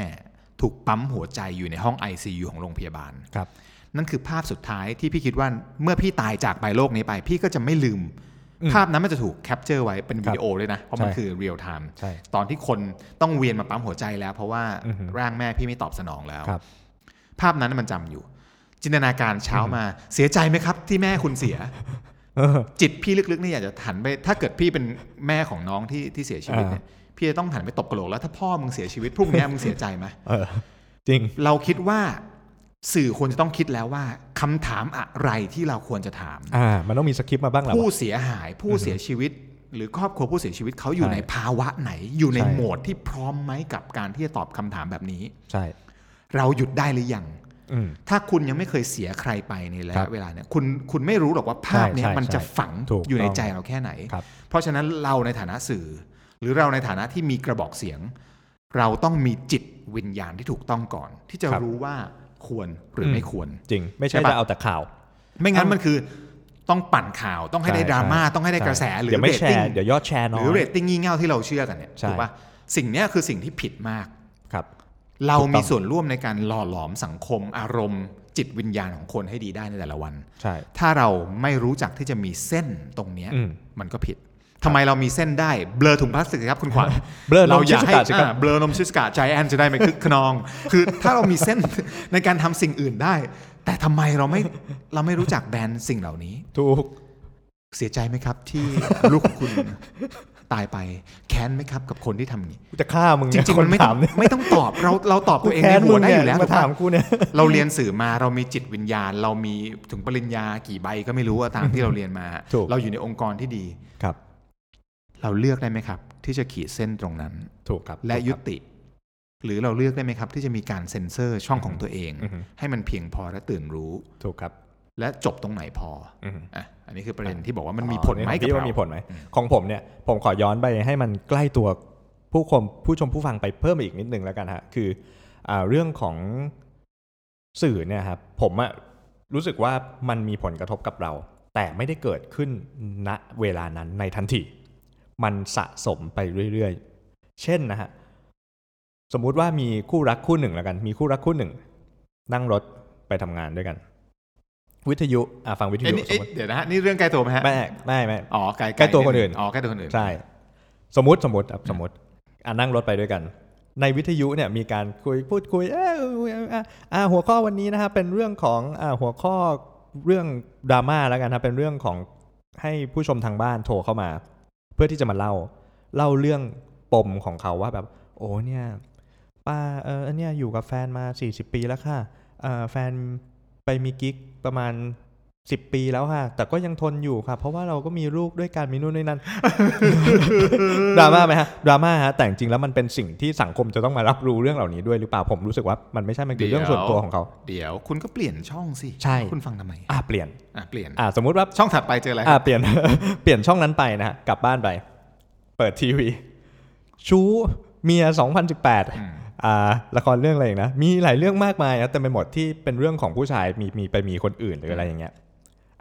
ถูกปั๊มหัวใจอยู่ในห้อง ICU ของโรงพยาบาลครับนั่นคือภาพสุดท้ายที่พี่คิดว่าเมื่อพี่ตายจากไปโลกนี้ไป พี่ก็จะไม่ลืมอืมภาพนั้นมันจะถูก capture ไว้เป็นวิดีโอเลยนะ เพราะมันใช่คือ real-time ใช่ตอนที่คนต้องเวียนมาปั๊มหัวใจแล้ว เพราะว่าอือฮึร่างแม่พี่ไม่ตอบสนองแล้วครับภาพนั้นมันจำอยู่ จินตนาการเช้ามาเสียใจไหมครับ ที่แม่คุณเสียจิตพี่ลึกๆนี่อยากจะหันไป ถ้าเกิดพี่เป็นแม่ของน้องที่ที่เสียชีวิตเนี่ย พี่จะต้องหันไปตบกระโหลกแล้วถ้าพ่อมึงเสียชีวิตพรุ่งนี้มึงเสียใจไหมเออ จริง เราคิดว่าสื่อควรจะต้องคิดแล้วว่าคำถามอะไรที่เราควรจะถาม อ่า มันต้องมีสคริปต์มาบ้างแหละผู้วะเสียหายผู้เสียชีวิต หรือครอบครัวผู้เสียชีวิตเขาอยู่ใช่ในภาวะไหน อยู่ในใช่โหมดที่พร้อมไหมกับการที่จะตอบคำถามแบบนี้ ใช่ เราหยุดได้หรือยังอืมถ้าคุณยังไม่เคยเสียใครไปในระครัยะบเวลาเนี่ยคุณคุณไม่รู้หรอกว่าภาพเนี้ยใช่ใช่มันจะฝังถูกอยู่ในต้องใจเราแค่ไหนครับเพราะฉะนั้นเราในฐานะสื่อ หรือเราในฐานะที่มีกระบอกเสียง เราต้องมีจิตวิญญาณที่ถูกต้องก่อน ที่จะครับรู้ว่าควรหรืออมไม่ควร จริง ไม่ใช่ใช่ปะจะเอาแต่ข่าว ไม่งั้นเอ้ามัมันคือต้องปั่นข่าวต้องให้ได้ใช่ดราม่าใช่ต้องให้ได้กระแสหรือเดี๋ยวไม่เรตแชติ้งร์เดี๋ยวยอดแชร์หน้อรือยเรตติ้งงี่เง่าที่เราเชื่อกันเนี่ยใช่ถูกป่ะสิ่งเนี้ยคือสิ่งที่ผิดมากครับ เราถูกต้องมีส่วนร่วมในการหล่อหลอมสังคม อารมณ์ จิตวิญญาณของคนให้ดีได้ในแต่ละวัน ใช่ ถ้าเราไม่รู้จักที่จะมีเส้นตรงเนี้ยอืมมันก็ผิด ทำไมเรามีเส้นได้ เบลอถุงพลาสติกครับคุณขวัญเบลอนมเราอยากให้ชิสกะสิครับอ่าเบลอนมชิสกาใจแอนจะได้ไม่คึกขนอง คือถ้าเรามีเส้นในการทำสิ่งอื่นได้ แต่ทำไมเราไม่เราไม่รู้จักแบรนด์สิ่งเหล่านี้ ถูกเสียใจไหมครับที่ลูกของคุณตายไปแค้นไหมครับกับคนที่ทำอย่างนี้กูจะฆ่ามึงจเนี่ยริงๆมันไม่คต้องถามเนี่ยไม่ต้องตอบเราเราตอบตัวเองแค้ในนหัมึวงได้เนี่อยยู่แล้วมาถูกปะถามกูเนี่ยเราเรียนสื่อมาเรามีจิตวิญญาณ เรามีถึงปริญญากี่ใบก็ไม่รู้อะตามที่เราเรียนมาถูกเราอยู่ในองค์กรที่ดีครับ เราเลือกได้ไหมครับ ที่จะขีดเส้นตรงนั้นถูกครับและถูกยุครับติ หรือเราเลือกได้ไหมครับ ที่จะมีการเซ็นเซอร์ช่องของตัวเองอือฮึให้มันเพียงพอและตื่นรู้ถูกครับ และจบตรงไหนพออืมอะอันนี้คือประเด็นที่บอกว่ามันมีอ๋อผลไหมนี่กับพี่เราว่ามีผลไหมอืมของผมเนี่ยผมขอย้อนไปให้มันใกล้ตัวผู้ชมผู้ชมผู้ฟังไปเพิ่มอีกนิดนึงแล้วกันฮะคืออ่าเรื่องของสื่อเนี่ยครับผมอะรู้สึกว่ามันมีผลกระทบกับเรา แต่ไม่ได้เกิดขึ้นณเวลานั้นในทันที มันสะสมไปเรื่อยๆ เช่นนะฮะ สมมุติว่ามีคู่รักคู่หนึ่งแล้วกัน มีคู่รักคู่หนึ่ง นั่งรถไปทำงานด้วยกัน วิทยุอะฟังวิทเอ้ยยุนี่สมเอ้ยมติเดี๋ยวนะฮะนี่เรื่องใกล้ตัวไหมฮะไม่ไม่ไม่อ๋อใกล้ใกล้ตัวคนอื่นอ๋อใกล้ตัวคนอื่นใช่สมมติสมมติครับสมมติอะนั่งรถไปด้วยกัน ในวิทยุเนี่ยมีการคุยพูดคุยเอออะอะหัวข้อวันนี้นะครับเป็นเรื่องของอะหัวข้อเรื่องดราม่าแล้วกันครับเป็นเรื่องของให้ผู้ชมทางบ้านโทรเข้ามา เพื่อที่จะมาเล่าเล่าเรื่องปมของเขาว่าแบบ โอ้เนี่ยป้าเออเนี่ยอยู่กับแฟนมา 40 ปีแล้วค่ะแฟนไปมีกิ๊กประมาณ 10ปีแล้วค่ะ แต่ก็ยังทนอยู่ค่ะ เพราะว่าเราก็มีลูกด้วยกันมีนู่นนี่นั่นดราม่าไหมฮะดราม่าฮะแต่จริงๆแล้วมันเป็นสิ่งที่สังคมจะต้องมารับรู้เรื่องเหล่านี้ด้วยหรือเปล่าผมรู้สึกว่ามันไม่ใช่มันคือเรื่องส่วนตัวของเขา เดี๋ยวคุณก็เปลี่ยนช่องสิใช่คุณฟังทำไมอะเปลี่ยนอะเปลี่ยนอะสมมุติว่าช่องถัดไปเจออะไรอะเปลี่ยนเปลี่ยนช่องนั้นไปนะฮะกลับบ้านไป เปิดทีวี ชู้เมีย2018อืมอ่าละครเรื่องอะไรอีกนะ มีหลายเรื่องมากมายนะแต่ไปหมดที่เป็นเรื่องของผู้ชายมีมีไปมีคนอื่นหรืออะไรอย่างเงี้ย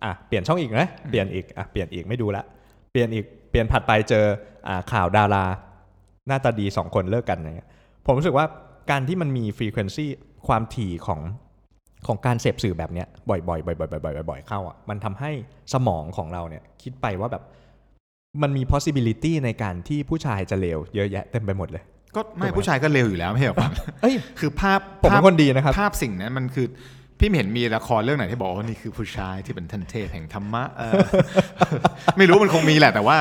อะเปลี่ยนช่องอีกนะเปลี่ยนอีกอะเปลี่ยนอีกไม่ดูละเปลี่ยนอีกเปลี่ยนปั๊บไปเจออ่าข่าวดารา หน้าตาดีสองคนเลิกกันอะไรเงี้ยผมรู้สึกว่าการที่มันมี frequency ความถี่ของของการเสพสื่อแบบเนี้ยบ่อยๆบ่อยๆบ่อยๆบ่อยๆบ่อยๆเข้าอะมันทำให้สมองของเราเนี่ยคิดไปว่าแบบมันมี possibility ในการที่ผู้ชายจะเลวเยอะแยะเต็มไปหมดเลย ก็ไม่ถูกไหมผู้ชายก็เร็วอยู่แล้วไม่ใช่เหรอปังเอ้ยคือภาพผมเป็นภาพคนดีนะครับ ภาพสิ่งนั้นมันคือ พี่ไม่เห็นมีละครเรื่องไหนที่บอกว่านี่คือผู้ชายที่เป็นท่านเทพแห่งธรรมะเออไม่รู้มันคงมีแหละแต่ว่า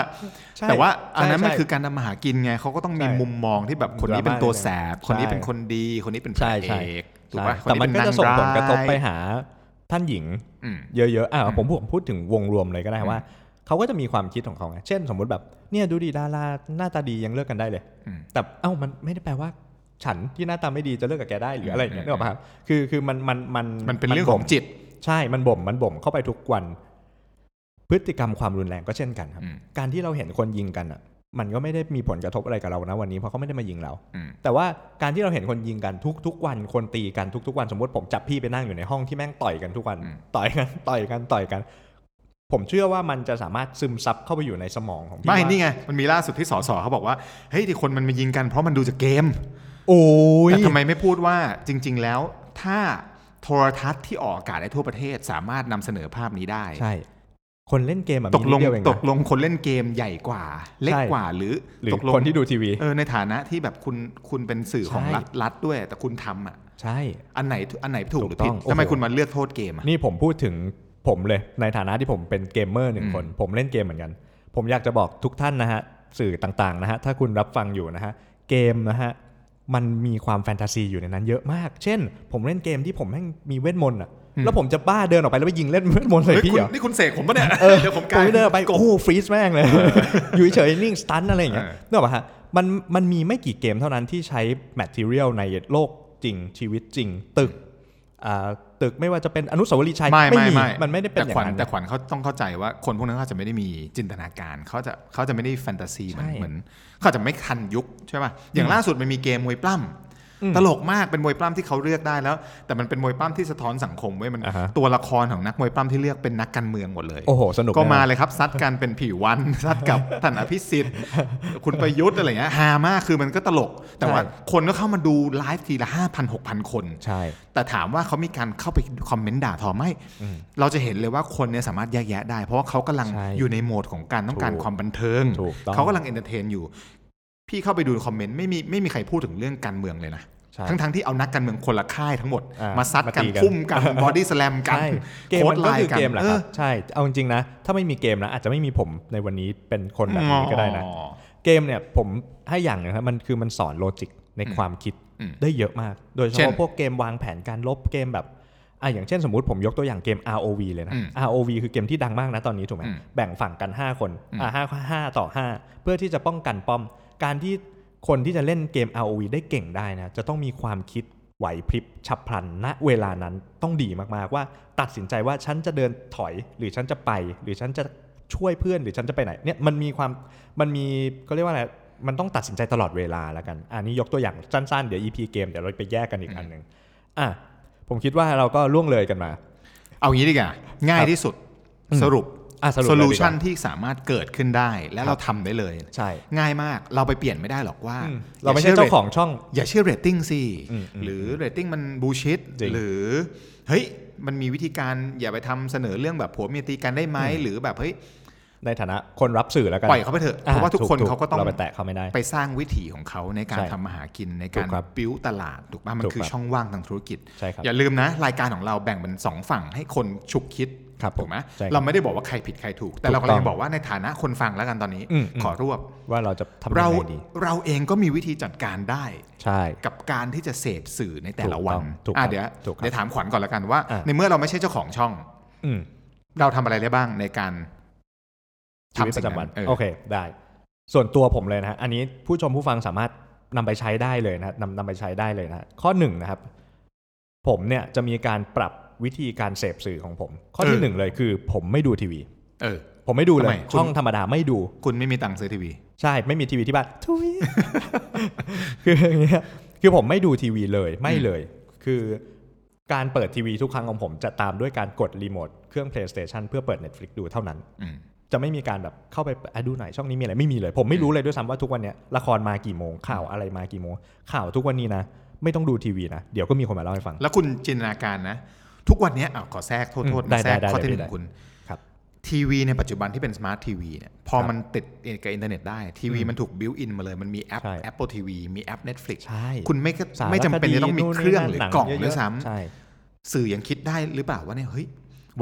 ใช่แต่ว่าอันนั้นใช่มันใช่คือการทำมาหากินไงเขาก็ต้องมีใช่มุมมองที่แบบคนนี้ดราม่าเป็นตัวแสบ คนนี้ใช่เป็นคนดีคนนี้เป็นพใช่ระใช่เอกถูกใช่ปะคนแต่นี้มันเป็นก็นางจะส่งผลกระทบร้ายไปหาท่านหญิงอืมเยอะๆอะผมผมพูดถึงวงรวมเลยก็ได้ว่าเขาก็จะมีความคิดของเขาไงเช่น สมมุติแบบเนี่ยดูดีดาราหน้าตาดียังเลิกกันได้เลยอืมแต่เอ้ามันไม่ได้แปลว่า ฉันที่หน้าตาไม่ดีจะเลิกกับแกได้หรืออะไรอย่างเงี้ยอืนึมกออกปะครับคือคือมันมันมันมันเป็นเรื่องของบ่มจิต ใช่มันบ่มมันบ่มเข้าไปทุกวัน พฤติกรรมความรุนแรงก็เช่นกันครับอืมการที่เราเห็นคนยิงกันอะ มันก็ไม่ได้มีผลกระทบอะไรกับเรานะวันนี้เพราะเขาไม่ได้มายิงเราอืมแต่ว่าการที่เราเห็นคนยิงกันทุกทุกวันคนตีกันทุกๆวันสมมติผมจับพี่ไปนั่งอยู่ในห้องที่แม่งต่อยกันทุกวันอืมต่อยกันต่อยกันต่อยกันผมเชื่อว่ามันจะสามารถซึมซับเข้าไปอยู่ในสมองของพี่ไม่ว่านี่ไง มันมีล่าสุดที่สสเขาบอกว่า เฮ้ยที่คนมันมายิงกันเพราะมันดูจากเกม โอ้ยแต่ทำไมไม่พูดว่าจริง ๆ แล้วถ้าโทรทัศน์ที่ออกอากาศได้ทั่วประเทศสามารถนำเสนอภาพนี้ได้ใช่ คนเล่นเกมอะตมีกนิลดงเดียวเองตนะกลงคนเล่นเกมใหญ่กว่า เล็กใช่กว่าหรือหรือตกลงคนที่ดูทีวีเออในฐานะที่แบบคุณคุณเป็นสื่อของใช่รัฐรัฐด้วย แต่คุณทำอะใช่ อันไหนอันไหนถูกหรือผิดถูกต้องทำไมโอ้โหคุณมาเลือกโทษเกมอะนี่ผมพูดถึงผมเลยในฐานะที่ผมเป็นเกมเมอร์หนึ่งอืมคน ผมเล่นเกมเหมือนกัน ผมอยากจะบอกทุกท่านนะฮะสื่อต่างๆนะฮะถ้าคุณรับฟังอยู่นะฮะเกมนะฮะ มันมีความแฟนตาซีอยู่ในนั้นเยอะมาก เช่น ผมเล่นเกมที่ผมแม่งมีเวทมนต์อะ แล้วผมจะบ้าเดินออกไปแล้วไปยิงเล่นเวทมนต์ใส่เฮ้ยพี่คุณเหรอ นี่คุณเสกผมปะเนี่ยเออเดี๋ยวผมผกลามยไม่เดินออกไป โอ้โหฟรีซแม่งเลย อยู่เฉยๆนิ่งสตันอะไรอย่างเงี้ยเออนึกออกปะฮะ มันมันมีไม่กี่เกมเท่านั้นที่ใช้ material ในโลกจริงชีวิตจริงตึกอ่าตึกไม่ว่าจะเป็นอนุสาวรีย์ชัยไม่ไม่ไม่มันไม่ได้เป็นแต่อย่าขวัญงนั้นแต่ขวัญเขาต้องเข้าใจว่าคนพวกนั้นเขาจะไม่ได้มีจินตนาการเขาจะเขาจะไม่ได้แฟนตาซีเหมือนใช่เหมือน เขาจะไม่ทันยุคใช่ป่ะอย่างล่าสุดมันมีเกมมวยปล้ำอืม ตลกมากเป็นมวยปล้ำที่เขาเลือกได้แล้ว แต่มันเป็นมวยปล้ำที่สะท้อนสังคมเว้ยมันอ่าฮะตัวละครของนักมวยปล้ำที่เลือกเป็นนักการเมืองหมดเลยโอ้โหสนุกก็มาแน่นอนเลยครับซัดกันเป็นพัลวันซัดกับท่านอภิสิทธิ์ คุณประยุทธ์อะไรเงี้ยฮามากคือมันก็ตลก แต่ว่าคนก็เข้ามาดูไลฟ์ทีละห้าพันหกพันคนใช่ แต่ถามว่าเขามีการเข้าไปคอมเมนต์ด่าทอไหมอืมเราจะเห็นเลยว่าคนเนี่ยสามารถแยกแยะได้ เพราะว่าเขากำลังใช่อยู่ในโหมดของการต้องการถูกความบันเทิงถูกต้องเขากำลัง entertain อยู่ พี่เข้าไปดูคอมเมนต์ไม่มีไม่มีใครพูดถึงเรื่องการเมืองเลยนะใช่ทั้งทั้งๆที่เอานักการเมืองคนละค่ายทั้งหมดอ่ามมาซัดกันมาตีกันทุ่มกัน body slam กันใช่เกมโค้มัดนไลก็คือน์กันเกมแหละเอครัอบใช่ เอาจริงๆนะ ถ้าไม่มีเกมนะ อาจจะไม่มีผมในวันนี้เป็นคนแบบนี้ก็ได้นะอ๋อเกมเนี่ยผมให้อย่างหนะครับมันคือมันสอนโลจิกในความคิดอืมได้เยอะมาก โดยเฉเช่นพาะพวกเกมวางแผนการลบเกมแบบอะอย่างเช่นสมมติผมยกตัวอย่างเกม ROV เลยนะอืม ROV คือเกมที่ดังมากนะตอนนี้ถูกไหมอืมแบ่งฝั่งกัน 5 คนอืมอะห้าห้าต่อ 5 เพื่อที่จะป้องกันป้อม การที่คนที่จะเล่นเกม ROV ได้เก่งได้นะ จะต้องมีความคิดไหวพริบฉับพลันณเวลานั้นต้องดีมากๆว่าตัดสินใจว่าฉันจะเดินถอยหรือฉันจะไป หรือฉันจะช่วยเพื่อนหรือฉันจะไปไหนเนี่ยมันมีความมันมีก็เรียกว่าอะไรมันต้องตัดสินใจตลอดเวลาแล้วกันอันนี้ยกตัวอย่างสั้นๆ เดี๋ยว EP เกมเดี๋ยวเราไปแยกกันอีกอันหนึ่งอะผมคิดว่าเราก็ล่วงเลยกันมา เอางี้ดีกว่าง่ายที่สุดอืมสรุปอะสรุป โซเลยลูดีกชันว่าที่สามารถเกิดขึ้นได้และเราทำได้เลย ใช่ ง่ายมากเราไปเปลี่ยนไม่ได้หรอกว่าอืมเราไม่ใช่เจ้าของช่อง อย่าเชื่อเรตติ้งสิอืมอืมหรือเรตติ้งมันบูชิดจริงหรือเฮ้ยมันมีวิธีการอย่าไปทำเสนอเรื่องแบบผัวเมียตีกันได้ไหมหรือแบบเฮ้ยในฐานะคนรับสื่อแล้วกัน ปล่อยเขาไปเถอะ เพราะว่าทุกคนถูเขาก็ต้องเราไปแตะเขาไม่ได้ ไปสร้างวิถีของเขาในการใช่ทำมาหากินในถูการกครับบิ้วตลาด ถูกป่ะ มันถูกคือครับช่องว่างทางธุรกิจใช่ครับอย่าลืมนะ รายการของเราแบ่งเป็นสองฝั่งให้คนฉุกคิด ครับถูกไหมใช่ครับเราไม่ได้บอกว่าใครผิดใครถูก แต่ถูกเรากำลัต้องงบอกว่าในฐานะคนฟังแล้วกันตอนนี้อืมอืมขอรวบว่าเราจะทำยัเรางไงดีเราเองก็มีวิธีจัดการได้ใช่กับการที่จะเสพสื่อในแต่ละถูกวัต้นองถูกอะครับเดี๋ยวถูกครับเดี๋ยวถามขวัญก่อนละกันว่าอะในเมื่อเราไม่ใช่เจ้าของช่อง อืมเราทำอะไรได้บ้างในการชีวิตทำปสิ่งระจำวันเออโอเคได้ ส่วนตัวผมเลยนะฮะอันนี้ผู้ชมผู้ฟังสามารถนำไปใช้ได้เลยนะฮะนำนำไปใช้ได้เลยนะฮะข้อหนึ่งนะครับ ผมเนี่ยจะมีการปรับ วิธีการเสพสื่อของผม ข้อที่หนึ่งเลยคือ ผมไม่ดูทีวี เออ ผมไม่ดูเลทำไมยคุณช่องธรรมดาไม่ดู คุณไม่มีตังค์ซื้อทีวี ใช่ไม่มีทีวีที่บ้านทุยคืออย่างเงี้ยคือผมไม่ดูทีวีเลยไม่เลย คือการเปิดทีวีทุกครั้งของผมจะตามด้วยการกดรีโมทเครื่อง PlayStation เพื่อเปิด Netflix ดูเท่านั้นอืมจะไม่มีการแบบเข้าไปอะดูหน่อยช่องนี้มีอะไรไม่มีเลย ผมไม่รู้เลยด้วยซ้ำว่าทุกวันเนี้ยละครมากี่โมงข่าวอะไรมากี่โมงข่าวทุกวันนี้นะ ไม่ต้องดูทีวีนะ เดี๋ยวก็มีคนมาเล่าให้ฟัง แล้วคุณจินตนาการนะ ทุกวันเนี้ยอะขอแทรกโทษโทษอืมได้แทรกได้ข้อได้ที่หนึ่ได้งคุณครับทีวีในปัจจุบันที่เป็นสมาร์ททีวีเนี่ยพอครับมันติดกับอินเทอร์เน็ตได้ ทีวีอืมมันถูกบิวอินมาเลย มันมีแอปใช่ Apple TV มีแอป Netflix ใช่คุณไม่ก็สารไม่จำเป็นจะต้องมีคดีเครื่องหรือนู่นนี่นั่นกล่องหนังด้วยเยอะๆซ้ใช่ำสื่อยังคิดได้หรือเปล่าว่าเนี่ยเฮ้ย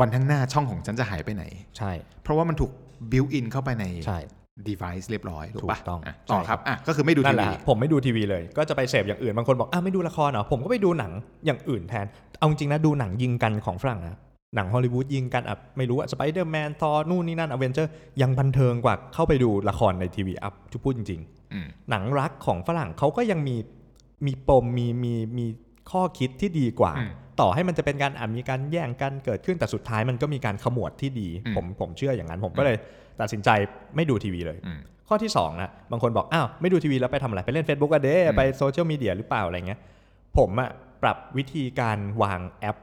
วันข้างหน้าช่องของฉันจะหายไปไหน ใช่ เพราะว่ามันถูกบิวอินเข้าไปในใช่ device เรียบร้อยถูกปะถูกต้องะต่อใช่ครับอะก็คือไม่ดูนั่ทีนแหละวีฮะผมไม่ดูทีวีเลย ก็จะไปเสพอย่างอื่นบางคนบอกอ้าวไม่ดูละครเหรอผมก็ไปดูหนังอย่างอื่นแทน เอาจริงนะดูหนังยิงกันของฝรั่งนะหนังฮอลลีวูดยิงกันอะไม่รู้อะสไปเดอร์แมนธอร์นู่นนี่นั่นอเวนเจอร์ยังบันเทิงกว่าเข้าไปดูละครในทีวีอัพทุพูดจริงอืมๆหนังรักของฝรั่งเขาก็ยังมีมีปมมีมีมี ข้อคิดที่ดีกว่าอืมต่อให้มันจะเป็นการอะมีการแย่งกันเกิดขึ้นแต่สุดท้ายมันก็มีการขมวดที่ดีอืมผมผมเชื่ออย่างนั้น ผมก็เลยตัดสินใจไม่ดูทีวีเลยอืมข้อที่2นะบางคนบอกอ้าวไม่ดูทีวีแล้วไปทำอะไรไปเล่น Facebook อะเด้อืมไปโซเชียลมีเดียหรือเปล่าอะไรเงี้ยผมอะปรับวิธีการวางแอป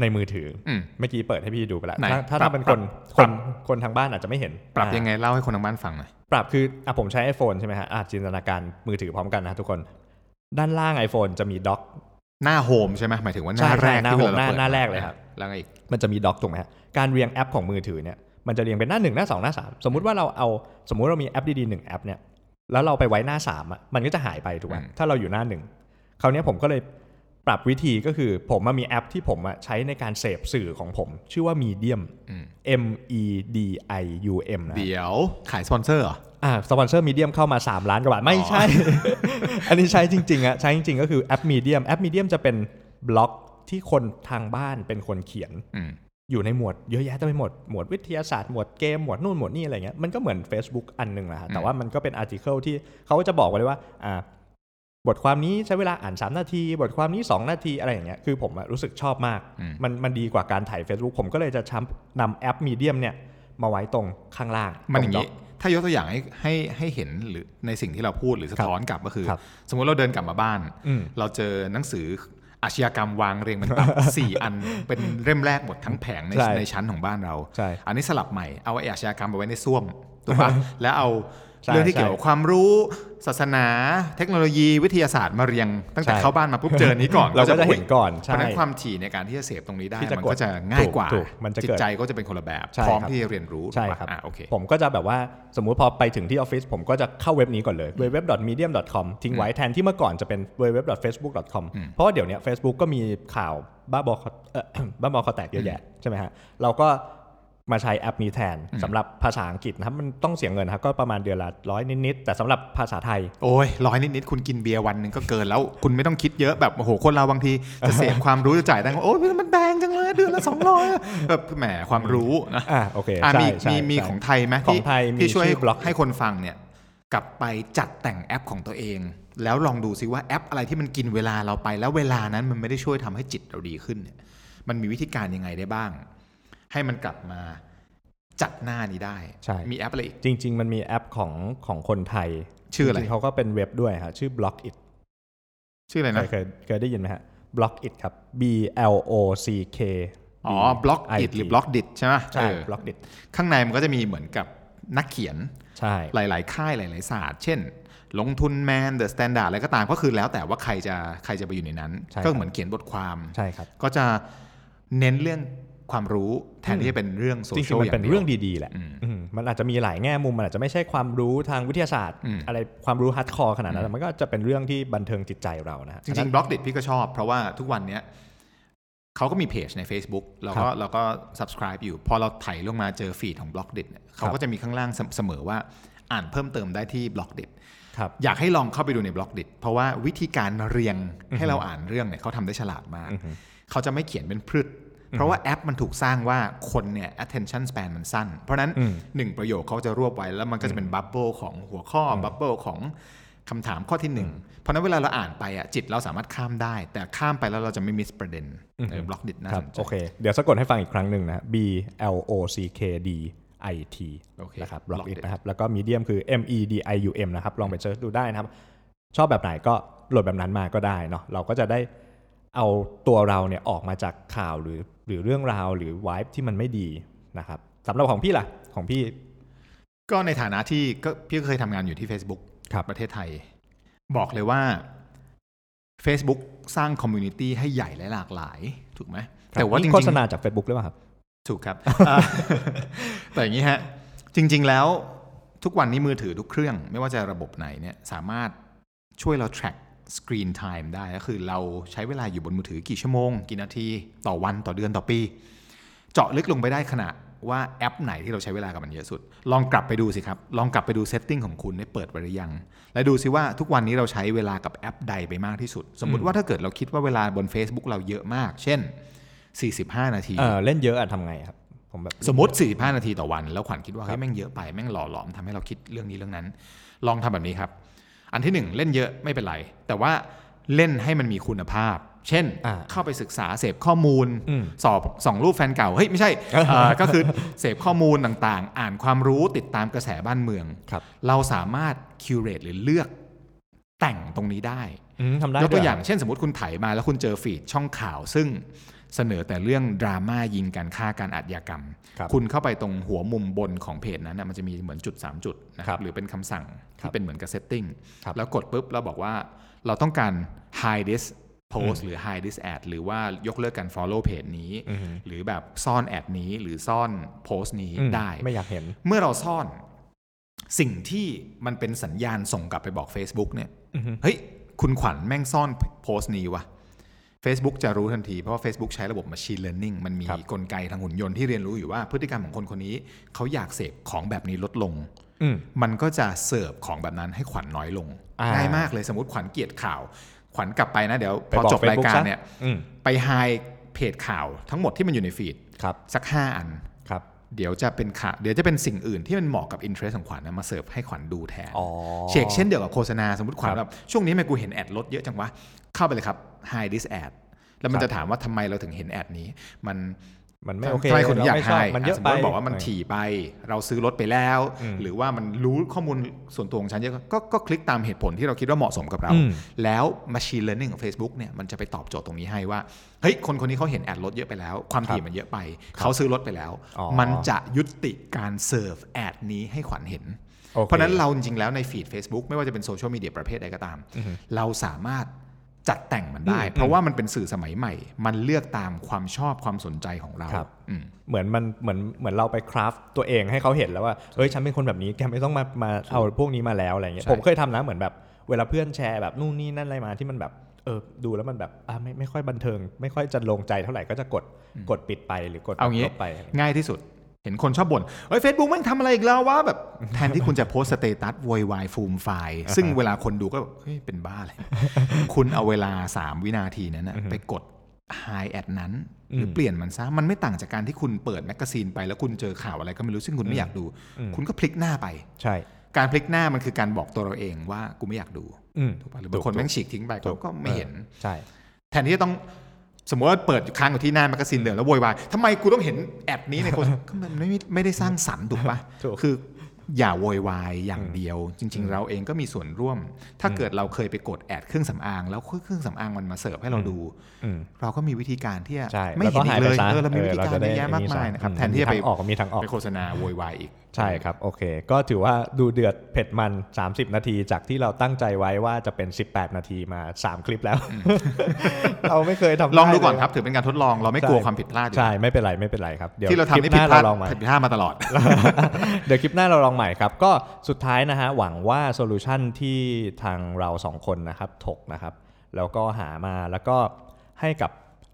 ในมือถืออืมเมื่อกี้เปิดให้พี่ดูไปแล้วไหนถ้าถ้าปรับถ้าเป็นคนปรัคบนคนทางบ้านอาจจะไม่เห็น ปรับอ่ายังไงเล่าให้คนทางบ้านฟังหน่อย ปรับคืออะผมใช้ iPhone ใช่ไหมฮะอะจินตนาการมือถือพร้อมกันนะทุกคน ด้านล่าง iPhone จะมี dock หน้า home ใช่ไหมหมายถึงว่าหใช่น้าแรกใช่หน้าที่ home เวมลาหน้าปิดหน้าแรกเลยครับแล้วไงอีกมันจะมี dock ถูกไหมฮะการเรียงแอปของมือถือเนี่ยมันจะเรียงเป็นหน้าหนึ่งหน้าสองหน้าสามสมมุติว่าเราเอาสมมุติเรามีแอปดีๆหนึ่งแอปเนี่ยแล้วเราไปไว้หน้าสามอะมันก็จะหายไปถูกไหมอืมถ้าเราอยู่หน้าหนึ่งคราวเนี้ยผมก็เลยปรับวิธีก็คือผมมามีแอปที่ผมอะใช้ในการเสพสื่อของผม ชื่อว่า Medium อืม M E D I U M นะเดี๋ยวขายสปอนเซอร์เหรอ อ่าสปอนเซอร์ Medium เข้ามา 3 ล้านกว่าบาท ไม่ใช่ อันนี้ใช้จริงๆอะใช้จริงๆ ก็คือแอป Medium แอป Medium จะเป็นบล็อกที่คนทางบ้านเป็นคนเขียนอืมอยู่ในหมวดเยอะแยะเต็มไปหมด หมวดวิทยาศาสตร์หมวดเกม หมวดนู่นหมวดนี่อะไรเงี้ยมันก็เหมือน Facebook อันหนึ่งแหละฮะแต่ว่ามันก็เป็น article ที่เขาก็จะบอกไว้เลยว่าอ่าบทความนี้ใช้เวลาอ่าน 3 นาที บทความนี้ 2 นาทีอะไรอย่างเงี้ยคือผมอะรู้สึกชอบมากอืมมันมันดีกว่าการถ่าย Facebook ผมก็เลยจะช้ำนำแอปมีเดียมเนี่ย มาไว้ตรงข้างล่างมันอย่างตรนี้ถ้ายกตัวอย่างให้ให้ให้เห็นหรือในสิ่งที่เราพูดหรือสะท้อนกลับก็คือครับสมมุติเราเดินกลับมาบ้านอืมเราเจอหนังสืออาชญากรรมวางเรียงเป็นตับสี่อันเป็นเล่มแรกหมดทั้งแผงในใช่ในชั้นของบ้านเราใช่อันนี้สลับใหม่เอาไอ้อาชญากรรมไปไว้ในส้วมถูกปะแล้วเอาใช่ เรื่องที่ใช่เกี่ยวกับความรู้ศาสนา เทคโนโลยีวิทยาศาสตร์มาเรียง ตั้งแต่ใช่เข้าบ้านมาปุ๊บเจอนี้ก่อนเราก็จะอุ๊ยเห็นก่อนเพใช่ราะฉะนั้นความถี่ในการที่จะเสพตรงนี้ได้ที่จะมันกดก็จะง่ายกว่าถูกมันจะจิเกิตดใจก็จะเป็นคนละแบบใช่พร้อมครับที่จะเรียนรู้ใช่ถูกปะครับอะโอเคผมก็จะแบบว่าสมมุติพอไปถึงที่ออฟฟิศผมก็จะเข้าเว็บนี้ก่อนเลย www.medium.com ทิ้งไว้แทนที่เมื่อก่อนจะเป็น www.facebook.com เพราะว่าเดี๋ยวเนี้ย Facebook ก็มีข่าวบ้าบอคอเอ่อบ้าบอคอแตกเยอะแยะใช่ไหมฮะเราก็ มาใช้แอปนี้แทนสำหรับภาษาอังกฤษนะครับมันต้องเสียเงินนะครับก็ประมาณเดือนละร้อยนิดๆแต่สำหรับภาษาไทย โอ้ยร้อยนิดๆคุณกินเบียร์วันหนึ่งก็เกินแล้ว คุณไม่ต้องคิดเยอะแบบโอ้โหคนเราบางทีจะเสพความรู้จะจ่ายตังค์โอ้ยมันแพงจังเลยเดือนละสองร้อยแบบแหมความรู้นะอ่าโอเคอะใช่มีใช่มีมีใช่ของไทยไหมของไทยมีที่ช่วยชื่อบล็อกให้คนฟังเนี่ยกลับไปจัดแต่งแอปของตัวเอง แล้วลองดูซิว่าแอปอะไรที่มันกินเวลาเราไปแล้วเวลานั้นมันไม่ได้ช่วยทำให้จิตเราดีขึ้นเนี่ยมันมีวิธีการยังไงได้บ้าง ให้มันกลับมาจัดหน้านี้ได้ใช่มีแอปอะไรอีกจริง ๆ มันมีแอปของของคนไทย ชื่ออะไรจงๆเขาก็เป็นเว็บด้วยฮะชื่อ Block It ชื่ออะไรเคนะยเคยเคยได้ยินไหมฮะ Block It ครับ B L O C K อ๋อบล็อกอิ IT หรือบล็อกดิใช่ไหมใช่เออ Block It ข้างในมันก็จะมีเหมือนกับนักเขียนใช่หลาย ๆ ค่ายหลาย ๆ ศาสตร์ เช่น ลงทุนแมนเดอะสแตนดาร์ดอะไรก็ตามก็คือแล้วแต่ว่าใครจะใครจะไปอยู่ในนั้นใช่ครับก็เหมือนเขียนบทความใช่ครับก็จะเน้นเรื่อง ความรู้แทนที่จะเป็นเรื่องโซเชียลอย่างลๆมันเป็นเรื่องดีๆแหละอืมอืมมันอาจจะมีหลายแง่มุมมันอาจจะไม่ใช่ความรู้ทางวิทยาศาสตร์อืมอะไรความรู้ hardcore ขนาดนั้นแต่มันก็จะเป็นเรื่องที่บันเทิงจิตใจเรานะฮะจริงๆ Blockdit พี่ก็ชอบเพราะว่าทุกวันเนี้ยเขาก็มีเพจใน Facebook เราก็เราก็ subscribe อยู่ พอเราไถลงมาเจอ feed ของ Blockdit เขาก็จะมีข้างล่างเสเสมอว่าอ่านเพิ่มเติมได้ที่ Blockditครับอยากให้ลองเข้าไปดูใน Blockdit เพราะว่าวิธีการเรียงให้เราอ่านเรื่องเนี่ยเขาทำได้ฉลาดมากเขาจะไม่เขียนเป็นพืช เพราะว่าแอปมันถูกสร้างว่าคนเนี่ย attention span มันสั้น เพราะฉะนั้นอืมหนึ่งประโยคเขาจะรวบไว้ แล้วมันก็จะเป็น bubble ของหัวข้อ bubble ของคำถามข้อที่หนึ่งเพราะฉะนั้นเวลาเราอ่านไปอะจิตเราสามารถข้ามได้ แต่ข้ามไปแล้วเราจะไม่ miss ประเด็นบล็อกดิน่าครัสบนใจโอเค เดี๋ยวสะกดให้ฟังอีกครั้งหนึ่งนะ B L O C K D I T โอเคนะครับ Block Block It It นะครับแล้วก็ Medium คือ M E D I U M นะครับลองไป search ดูได้นะครับ ชอบแบบไหนก็โหลดแบบนั้นมาก็ได้เนาะเราก็จะได้ เอาตัวเราเนี่ยออกมาจากข่าวหรือหรือเรื่องราวหรือวายที่มันไม่ดีนะครับสำหรับของพี่ล่ะของพี่ ก็ในฐานะที่ก็พี่ก็เคยทำงานอยู่ที่ Facebook ครับประเทศไทย บอกเลยว่า Facebook สร้าง community ให้ใหญ่และหลากหลาย ถูกไหมแต่ว่าจนี่ริงโฆษๆณาจาก Facebook หรือเปล่าครับ ถูกครับอ่าแต่อย่างนี้ฮะ จริง ๆ แล้วทุกวันนี้มือถือทุกเครื่อง ไม่ว่าจะระบบไหนเนี่ยสามารถช่วยเรา track screen time ได้ก็คือเราใช้เวลาอยู่บนมือถือกี่ชั่วโมง กี่นาที ต่อวันต่อเดือนต่อปี เจาะลึกลงไปได้ขณะว่าแอปไหนที่เราใช้เวลากับมันเยอะสุด ลองกลับไปดูสิครับ ลองกลับไปดูเซตติ้งของคุณได้เปิดไว้หรือยัง และดูสิว่าทุกวันนี้เราใช้เวลากับแอปใดไปมากที่สุด สมมุติว่าถ้าเกิดเราคิดว่าเวลาบน Facebook เราเยอะมาก เช่น 45 นาทีเออเล่นเยอะอะทำไงครับผมแบบสมมติ 45 นาทีต่อวัน แล้วขวัญคิดว่าเฮ้ยแม่งเยอะไปแม่งหล่อหลอมทำให้เราคิดเรื่องนี้เรื่องนั้น ลองทำแบบนี้ครับ อันที่หนึ่งเล่นเยอะไม่เป็นไร แต่ว่าเล่นให้มันมีคุณภาพ เช่นอ่าเข้าไปศึกษาเสพข้อมูลอืมสอบส่องรูปแฟนเก่า เฮ้ย ไม่ใช่เอ่อก็คือเสพข้อมูลต่างๆ อ่านความรู้ติดตามกระแสบ้านเมืองครับเราสามารถคิวเรตหรือเลือกแต่งตรงนี้ได้อืมทำได้ยกตัวด้อย่างเช่นสมมติคุณไถมาแล้วคุณเจอ feed ช่องข่าวซึ่ง เสนอแต่เรื่องดราม่ายิงการฆ่าการอาชญากรรมครับคุณเข้าไปตรงหัวมุมบนของเพจนั้นนะมันจะมีเหมือนจุด 3 จุดนะครับครับหรือเป็นคำสั่งที่ครับเป็นเหมือนกับ setting ครับแล้วกดปุ๊บแล้วบอกว่าเราต้องการ hide this post หรือ hide this ad หรือว่ายกเลิกการ follow เพจนี้อือฮึหรือแบบซ่อน ad นี้หรือซ่อนโพสต์นี้อืมได้ไม่อยากเห็น เมื่อเราซ่อนสิ่งที่มันเป็นสัญญาณส่งกลับไปบอก Facebook เนี่ยอือฮึเฮ้ยคุณขวัญแม่งซ่อนโพสต์นี้วะ Facebook จะรู้ทันที เพราะว่า Facebook ใช้ระบบ Machine Learning มันมีครับกลไกทางหุ่นยนต์ที่เรียนรู้อยู่ว่าพฤติกรรมของคนคนนี้ เขาอยากเสพของแบบนี้ลดลงอืมมันก็จะเสิร์ฟของแบบนั้นให้ขวัญน้อยลงอ่าง่ายมากเลยสมมติขวัญเกลียดข่าว ขวัญกลับไปนะเดี๋ยวไปพอบอกจบราย Facebook การซะเนี่ยอืมไปไฮเพจข่าวทั้งหมดที่มันอยู่ในฟีดครับสัก 5 อันครับเดี๋ยวจะเป็นข่าวเดี๋ยวจะเป็นสิ่งอื่นที่มันเหมาะกับ interest ของขวัญนะมาเสิร์ฟให้ขวัญดูแทนอ๋อเชกเช่นเดียวกับโฆษณาสมมติขวัญครับแบบช่วงนี้ทำไมกูเห็น ad รถเยอะจังวะ เข้าไปเลยครับ hide this ad แล้วมันครับจะถามว่าทำไมเราถึงเห็น ad นี้ มันมันไม่โอเคทำไมคุณถึงอยากเราไม่ชอบให้มันเยอะไปสมมติบอกว่ามันถี่ไป เราซื้อรถไปแล้วอืมหรือว่ามันรู้ข้อมูลส่วนตัวของฉันเยอะก็ก็คลิกตามเหตุผลที่เราคิดว่าเหมาะสมกับเราอืมแล้ว machine learning ของ Facebook เนี่ยมันจะไปตอบโจทย์ตรงนี้ให้ว่า เฮ้ย คนคนนี้เขาเห็น ad รถเยอะไปแล้ว ความถี่มันเยอะไป เขาซื้อรถไปแล้วอ๋อมันจะยุติการ serve ad นี้ให้ขวัญเห็นโอเคเพราะฉะนั้นเราจริงๆแล้วใน feed Facebook ไม่ว่าจะเป็นโซเชียลมีเดียประเภทใดก็ตาม เราสามารถ จัดแต่งมันได้อืมเพราะว่ามันเป็นสื่อสมัยใหม่ มันเลือกตามความชอบความสนใจของเราครับอืมเหมือนมันเหมือนเหมือนเราไป craft ตัวเองให้เขาเห็นแล้วว่าเอ้ยฉันเป็นคนแบบนี้แกไม่ต้องมามาเอาพวกนี้มาแล้วอะไรเงี้ยใช่ผมเคยทำนะเหมือนแบบเวลาเพื่อนแชร์แบบนู่นนี่นั่นอะไรมาที่มันแบบเออดูแล้วมันแบบอะไม่ไม่ค่อยบันเทิง ไม่ค่อยจะลงใจเท่าไหร่ก็จะกดกดปิดไปหรือกดเอางี้ลบไปง่ายที่สุด เห็นคนชอบบ่นเฮ้ยเฟซบุ๊กมันทำอะไรอีกแล้ววะแบบแทนที่คุณจะ post status โวยวายฟูมฟายซึ่งเวลาคนดูก็แบบเฮ้ยเป็นบ้าเลย คุณเอาเวลา 3 วินาทีนั้นนะไปกด hide ad นั้น หรือเปลี่ยนมันซะ มันไม่ต่างจากการที่คุณเปิดแมกกาซีนไปแล้วคุณเจอข่าวอะไรก็ไม่รู้ซึ่งคุณไม่อยากดู คุณก็พลิกหน้าไป ใช่ การพลิกหน้ามันคือการบอกตัวเราเองว่ากูไม่อยากดูอืมถูกป่ะหรือบางคนแม่งฉีกทิ้งไปก็ก็ไม่เห็นใช่ แทนที่จะต้อง สมมติว่าเปิดค้างอยู่ที่หน้าแมกกาซีนเดิมแล้วโวยวายทำไมกูต้องเห็น ad นี้ในโฆษณาก็มันไม่ไม่ได้สร้างสรรค์ถูกปะถูกคืออย่าโวยวายอย่างเดียว จริง ๆ เราเองก็มีส่วนร่วม ถ้าเกิดเราเคยไปกด ad เครื่องสำอาง แล้วเครื่องสำอางมันมาเสิร์ฟให้เราดูอืมเราก็มีวิธีการที่จะใช่ไม่เห็นอีกเลยแวก็หาเออไปเรามีวิธีซะการเออเยอะแยะมากมายนะครับอืแทนที่จะไปมีทางออกมีทางออกไปโฆษณาโวยวายอีก ใช่ครับ โอเค ก็ถือว่าดูเดือดเผ็ดมัน 30 นาที จากที่เราตั้งใจไว้ว่าจะเป็น 18 นาทีมา 3 คลิปแล้ว เราไม่เคยทำลองดูก่อนไเยครับ ถือเป็นการทดลองเราไม่กลัวความผิดพลาดอยู่ใช่ ไม่เป็นไร ไม่เป็นไรครับ เดี๋ยวที่เราทำคนี่ลิปผิหดน้าพลาดเราลองใหม่ผิดพลาดมาตลอด เดี๋ยวคลิปหน้าเราลองใหม่ครับ ก็สุดท้ายนะฮะหวังว่าโซลูชันที่ทางเราสองคนนะครับถกนะครับ แล้วก็หามาแล้วก็ให้กับ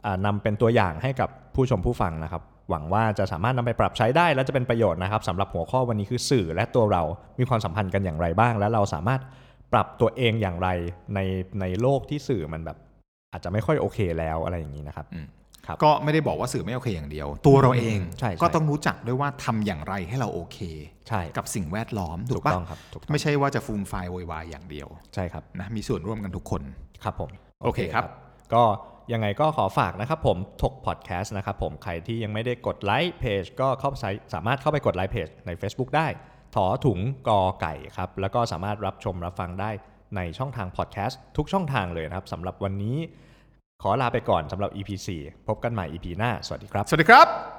อ่านำเป็นตัวอย่างให้กับผู้ชมผู้ฟังนะครับ หวังว่าจะสามารถนำไปปรับใช้ได้และจะเป็นประโยชน์นะครับสำหรับหัวข้อวันนี้คือสื่อและตัวเรามีความสัมพันธ์กันอย่างไรบ้าง และเราสามารถปรับตัวเองอย่างไรในในโลกที่สื่อมันแบบ อาจจะไม่ค่อยโอเคแล้วอะไรอย่างนี้นะครับอืมครับก็ไม่ได้บอกว่าสื่อไม่โอเคอย่างเดียว ตัวเราเองใช่ใช่ก็ต้องรู้จักด้วยว่าทำอย่างไรให้เราโอเคใช่กับสิ่งแวดล้อมถูถูกกปะต้องครับถูกต้องไม่ใช่ว่าจะฟูมไฟล์โวยวายอย่างเดียวใช่ครับนะมีส่วนร่วมกันทุกคนครับผมโอเคครับ ก็ ยังไงก็ขอฝากนะครับผมถกพอดแคสต์นะครับผมใครที่ยังไม่ได้กดไลค์เพจก็เข้าไปสามารถเข้าไปกดไลค์เพจใน Facebook ได้ถอถุงกอไก่ครับแล้วก็สามารถรับชมรับฟังได้ในช่องทางพอดแคสต์ทุกช่องทางเลยนะครับสำหรับวันนี้ ขอลาไปก่อนสำหรับ EP 4 พบกันใหม่ EP หน้า สวัสดีครับ สวัสดีครับ